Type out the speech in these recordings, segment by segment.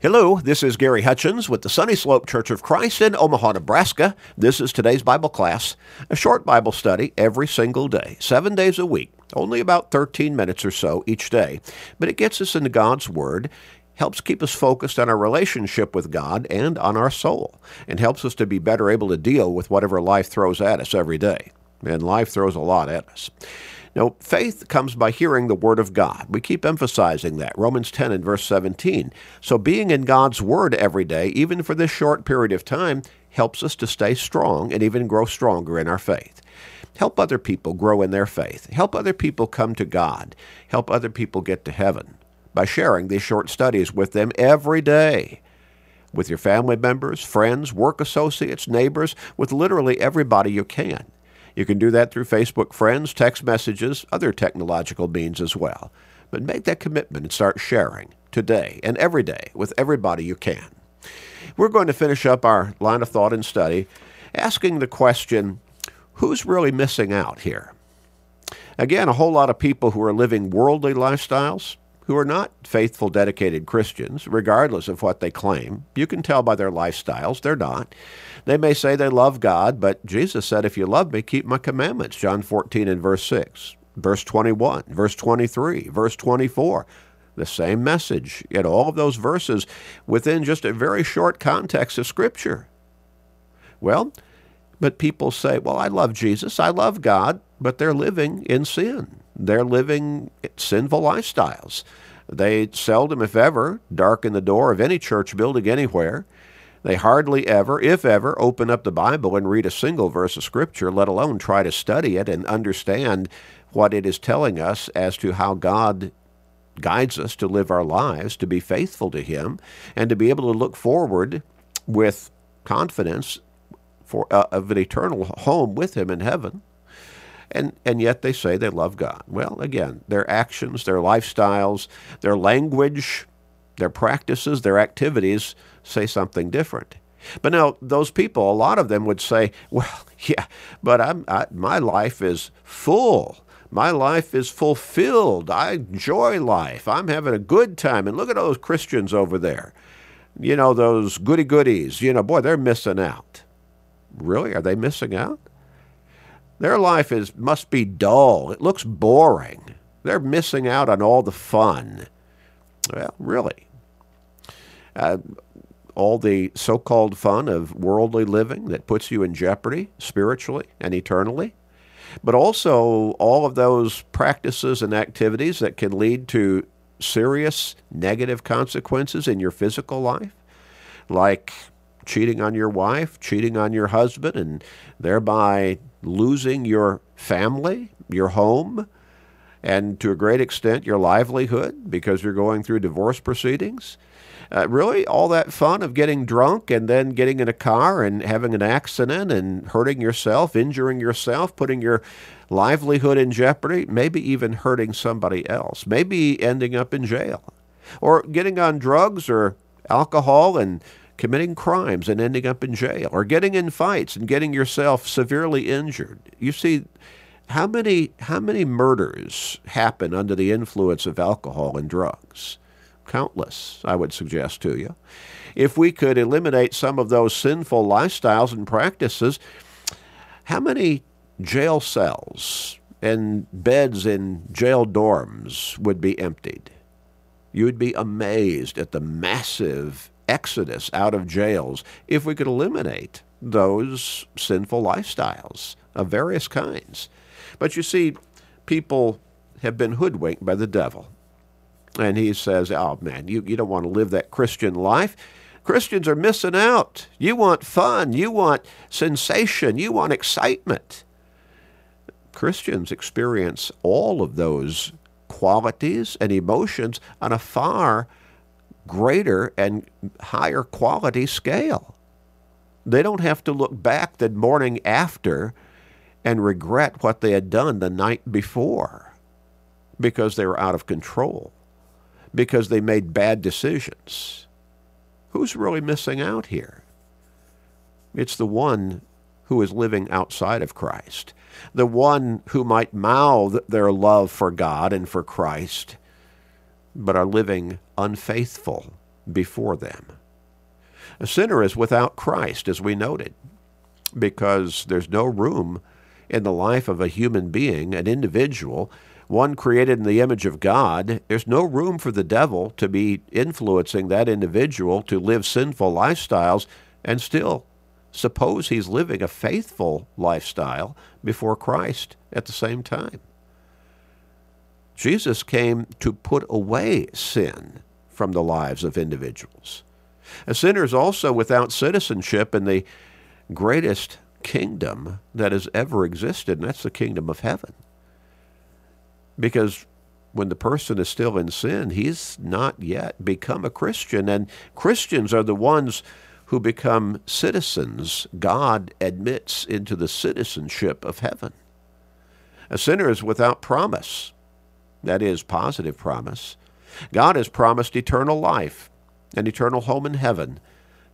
Hello, this is Gary Hutchins with the Sunny Slope Church of Christ in Omaha, Nebraska. This is today's Bible class, a short Bible study every single day, seven days a week, only about 13 minutes or so each day. But it gets us into God's Word, helps keep us focused on our relationship with God and on our soul, and helps us to be better able to deal with whatever life throws at us every day. And life throws a lot at us. Now, faith comes by hearing the Word of God. We keep emphasizing that. Romans 10 and verse 17. So, being in God's Word every day, even for this short period of time, helps us to stay strong and even grow stronger in our faith. Help other people grow in their faith. Help other people come to God. Help other people get to heaven by sharing these short studies with them every day with your family members, friends, work associates, neighbors, with literally everybody you can. You can do that through Facebook friends, text messages, other technological means as well. But make that commitment and start sharing today and every day with everybody you can. We're going to finish up our line of thought and study asking the question who's really missing out here? Again, a whole lot of people who are living worldly lifestyles, who are not faithful, dedicated Christians, regardless of what they claim. You can tell by their lifestyles, they're not. They may say they love God, but Jesus said, If you love me, keep my commandments. John 14 and verse 6, verse 21, verse 23, verse 24. The same message in all of those verses within just a very short context of Scripture. Well, but people say, Well, I love Jesus, I love God, but they're living in sin. They're living sinful lifestyles. They seldom, if ever, darken the door of any church building anywhere. They hardly ever, if ever, open up the Bible and read a single verse of Scripture, let alone try to study it and understand what it is telling us as to how God guides us to live our lives, to be faithful to Him, and to be able to look forward with confidence for uh, of an eternal home with Him in heaven and and yet they say they love God. Well, again, their actions, their lifestyles, their language, their practices, their activities say something different. But now those people, a lot of them would say, "Well, yeah, but I'm I, my life is full." My life is fulfilled. I enjoy life. I'm having a good time. And look at all those Christians over there. You know, those goody goodies. You know, boy, they're missing out. Really? Are they missing out? Their life is must be dull. It looks boring. They're missing out on all the fun. Well, really. Uh, all the so called fun of worldly living that puts you in jeopardy spiritually and eternally, but also all of those practices and activities that can lead to serious negative consequences in your physical life, like cheating on your wife, cheating on your husband, and thereby losing your family, your home, and to a great extent your livelihood because you're going through divorce proceedings. Uh, really, all that fun of getting drunk and then getting in a car and having an accident and hurting yourself, injuring yourself, putting your livelihood in jeopardy, maybe even hurting somebody else, maybe ending up in jail, or getting on drugs or alcohol and committing crimes and ending up in jail, or getting in fights and getting yourself severely injured. You see, how many how many murders happen under the influence of alcohol and drugs? Countless, I would suggest to you. If we could eliminate some of those sinful lifestyles and practices, how many jail cells and beds in jail dorms would be emptied? You would be amazed at the massive exodus out of jails if we could eliminate those sinful lifestyles of various kinds. But you see, people have been hoodwinked by the devil. And he says, oh man, you, you don't want to live that Christian life. Christians are missing out. You want fun. You want sensation. You want excitement. Christians experience all of those qualities and emotions on a far greater and higher quality scale. They don't have to look back the morning after and regret what they had done the night before because they were out of control, because they made bad decisions. Who's really missing out here? It's the one who is living outside of Christ, the one who might mouth their love for God and for Christ, but are living unfaithful, before them. A sinner is without Christ, as we noted, because there's no room in the life of a human being, an individual, one created in the image of God. There's no room for the devil to be influencing that individual to live sinful lifestyles and still suppose he's living a faithful lifestyle before Christ at the same time. Jesus came to put away sin from the lives of individuals. A sinner is also without citizenship in the greatest kingdom that has ever existed, and that's the kingdom of heaven. Because when the person is still in sin, he's not yet become a Christian, and Christians are the ones who become citizens God admits into the citizenship of heaven. A sinner is without promise, that is, positive promise. God has promised eternal life, an eternal home in heaven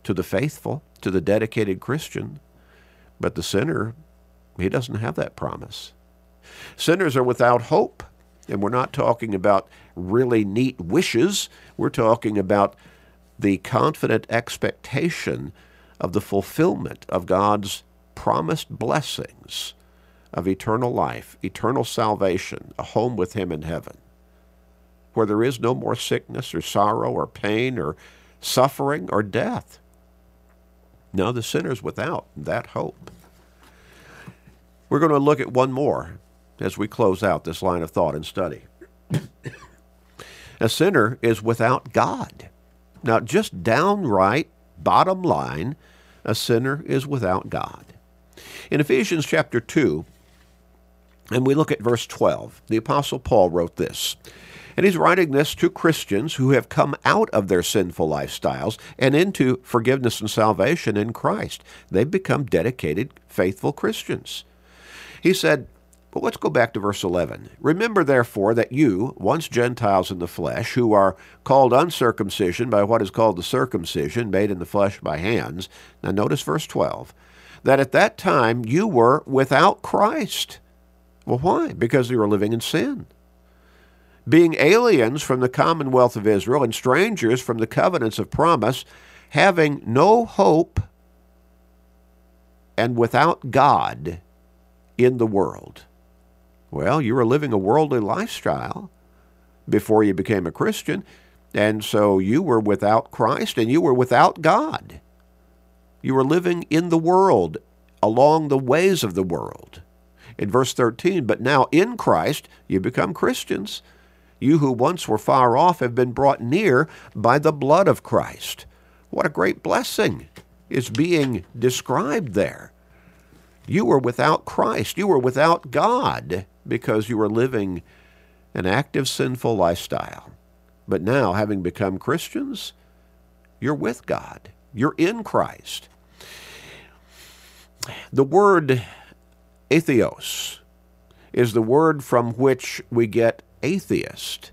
to the faithful, to the dedicated Christian. But the sinner, he doesn't have that promise. Sinners are without hope. And we're not talking about really neat wishes. We're talking about the confident expectation of the fulfillment of God's promised blessings of eternal life, eternal salvation, a home with Him in heaven, where there is no more sickness or sorrow or pain or suffering or death. No, the sinner's without that hope. We're going to look at one more as we close out this line of thought and study. a sinner is without God. Now, just downright, bottom line, a sinner is without God. In Ephesians chapter 2, and we look at verse 12, the Apostle Paul wrote this. And he's writing this to Christians who have come out of their sinful lifestyles and into forgiveness and salvation in Christ. They've become dedicated, faithful Christians. He said, but let's go back to verse 11. Remember, therefore, that you, once Gentiles in the flesh, who are called uncircumcision by what is called the circumcision, made in the flesh by hands. Now, notice verse 12. That at that time you were without Christ. Well, why? Because you were living in sin. Being aliens from the commonwealth of Israel and strangers from the covenants of promise, having no hope and without God in the world. Well, you were living a worldly lifestyle before you became a Christian, and so you were without Christ and you were without God. You were living in the world, along the ways of the world. In verse 13, but now in Christ you become Christians. You who once were far off have been brought near by the blood of Christ. What a great blessing is being described there. You were without Christ. You were without God because you were living an active sinful lifestyle. But now, having become Christians, you're with God. You're in Christ. The word atheos is the word from which we get atheist.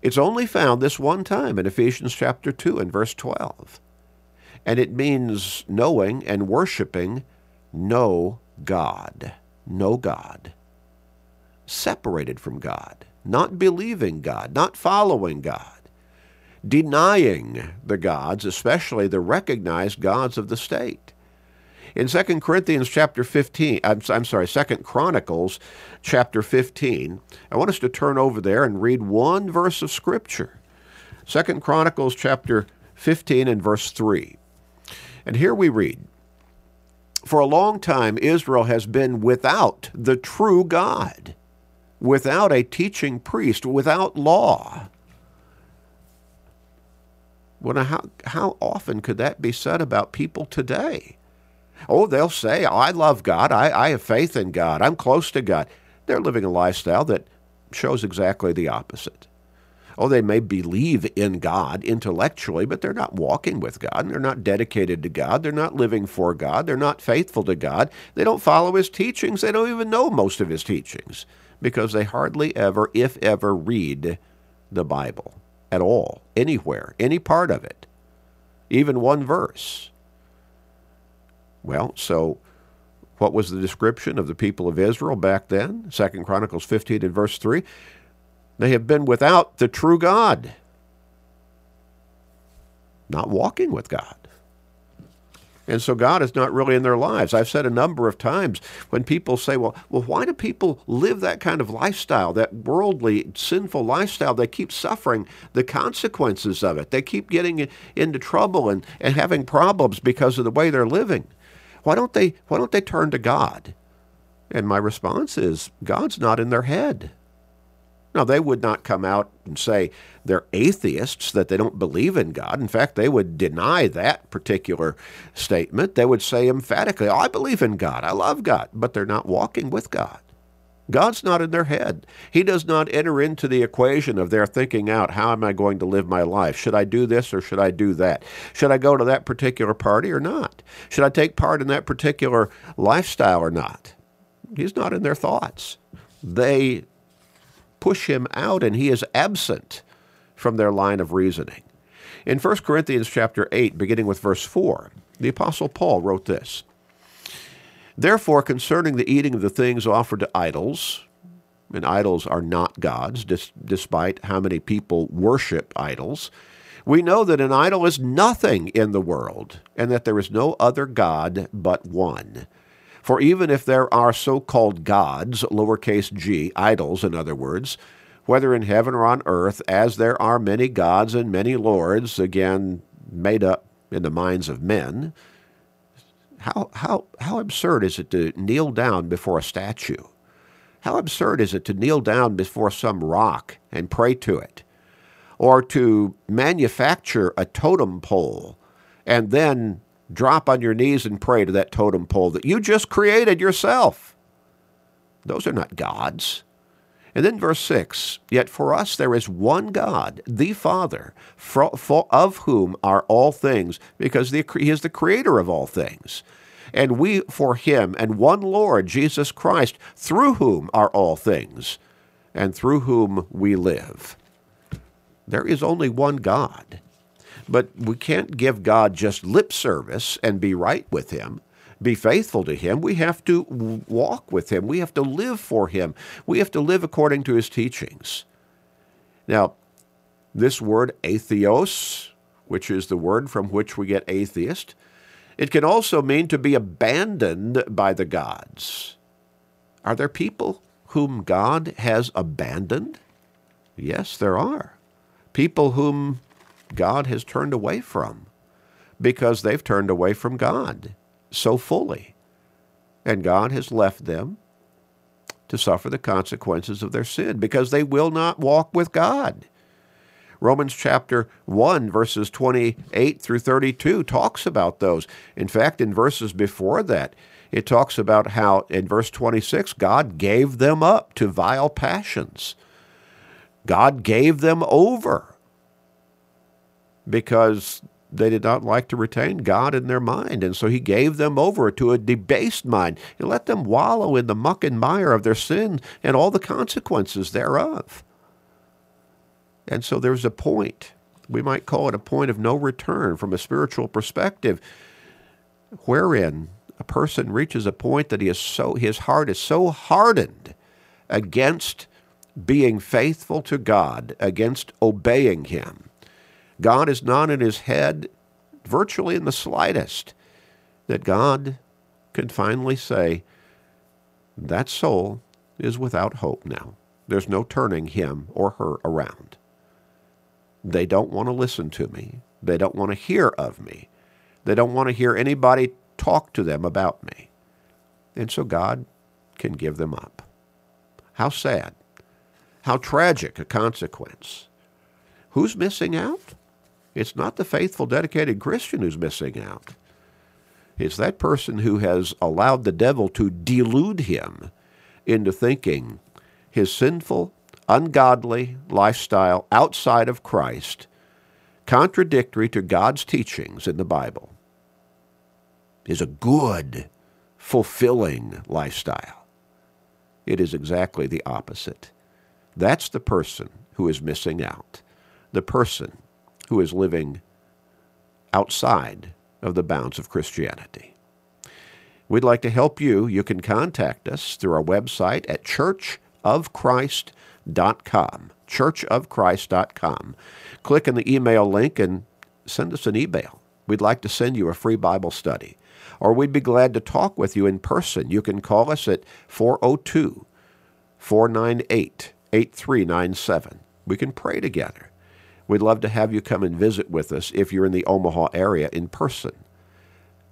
It's only found this one time in Ephesians chapter 2 and verse 12. And it means knowing and worshiping no God. No God separated from God, not believing God, not following God, denying the gods, especially the recognized gods of the state. In 2 Corinthians chapter 15, I'm, I'm sorry, 2 Chronicles chapter 15, I want us to turn over there and read one verse of Scripture. 2 Chronicles chapter 15 and verse 3. And here we read, For a long time Israel has been without the true God without a teaching priest, without law. Well, how, how often could that be said about people today? Oh, they'll say, oh, I love God. I, I have faith in God. I'm close to God. They're living a lifestyle that shows exactly the opposite. Oh, they may believe in God intellectually, but they're not walking with God. They're not dedicated to God. They're not living for God. They're not faithful to God. They don't follow His teachings. They don't even know most of His teachings because they hardly ever, if ever, read the Bible at all, anywhere, any part of it, even one verse. Well, so what was the description of the people of Israel back then? Second Chronicles 15 and verse 3. They have been without the true God. not walking with God. And so God is not really in their lives. I've said a number of times when people say, well, well, why do people live that kind of lifestyle, that worldly, sinful lifestyle? They keep suffering the consequences of it. They keep getting into trouble and, and having problems because of the way they're living. Why don't they why don't they turn to God? And my response is God's not in their head. Now, they would not come out and say they're atheists, that they don't believe in God. In fact, they would deny that particular statement. They would say emphatically, oh, I believe in God, I love God, but they're not walking with God. God's not in their head. He does not enter into the equation of their thinking out, how am I going to live my life? Should I do this or should I do that? Should I go to that particular party or not? Should I take part in that particular lifestyle or not? He's not in their thoughts. They push him out and he is absent from their line of reasoning. In 1 Corinthians chapter 8, beginning with verse 4, the apostle Paul wrote this: Therefore concerning the eating of the things offered to idols, and idols are not gods, dis- despite how many people worship idols, we know that an idol is nothing in the world, and that there is no other God but one. For even if there are so called gods, lowercase g, idols, in other words, whether in heaven or on earth, as there are many gods and many lords, again, made up in the minds of men, how, how, how absurd is it to kneel down before a statue? How absurd is it to kneel down before some rock and pray to it? Or to manufacture a totem pole and then drop on your knees and pray to that totem pole that you just created yourself. Those are not gods. And then verse 6 Yet for us there is one God, the Father, for, for, of whom are all things, because the, he is the creator of all things. And we for him, and one Lord, Jesus Christ, through whom are all things, and through whom we live. There is only one God. But we can't give God just lip service and be right with Him, be faithful to Him. We have to walk with Him. We have to live for Him. We have to live according to His teachings. Now, this word atheos, which is the word from which we get atheist, it can also mean to be abandoned by the gods. Are there people whom God has abandoned? Yes, there are. People whom God has turned away from because they've turned away from God so fully. And God has left them to suffer the consequences of their sin because they will not walk with God. Romans chapter 1, verses 28 through 32 talks about those. In fact, in verses before that, it talks about how, in verse 26, God gave them up to vile passions. God gave them over because they did not like to retain God in their mind. And so he gave them over to a debased mind. He let them wallow in the muck and mire of their sin and all the consequences thereof. And so there's a point, we might call it a point of no return from a spiritual perspective, wherein a person reaches a point that he is so his heart is so hardened against being faithful to God, against obeying him God is not in his head virtually in the slightest, that God can finally say, that soul is without hope now. There's no turning him or her around. They don't want to listen to me. They don't want to hear of me. They don't want to hear anybody talk to them about me. And so God can give them up. How sad. How tragic a consequence. Who's missing out? It's not the faithful, dedicated Christian who's missing out. It's that person who has allowed the devil to delude him into thinking his sinful, ungodly lifestyle outside of Christ, contradictory to God's teachings in the Bible, is a good, fulfilling lifestyle. It is exactly the opposite. That's the person who is missing out. The person who is living outside of the bounds of Christianity. We'd like to help you. You can contact us through our website at churchofchrist.com. Churchofchrist.com. Click on the email link and send us an email. We'd like to send you a free Bible study. Or we'd be glad to talk with you in person. You can call us at 402 498 8397. We can pray together. We'd love to have you come and visit with us if you're in the Omaha area in person.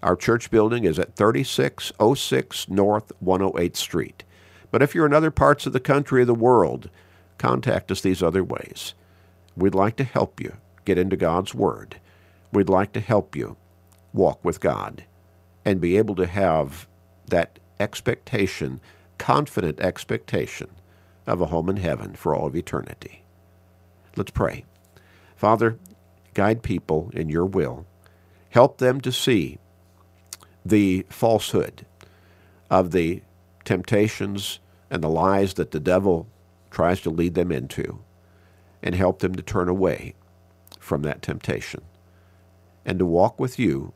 Our church building is at 3606 North 108th Street. But if you're in other parts of the country or the world, contact us these other ways. We'd like to help you get into God's Word. We'd like to help you walk with God and be able to have that expectation, confident expectation of a home in heaven for all of eternity. Let's pray. Father, guide people in your will. Help them to see the falsehood of the temptations and the lies that the devil tries to lead them into and help them to turn away from that temptation and to walk with you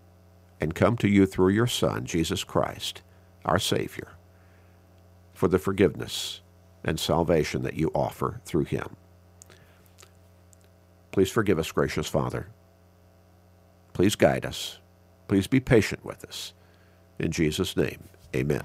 and come to you through your Son, Jesus Christ, our Savior, for the forgiveness and salvation that you offer through him. Please forgive us, gracious Father. Please guide us. Please be patient with us. In Jesus' name, amen.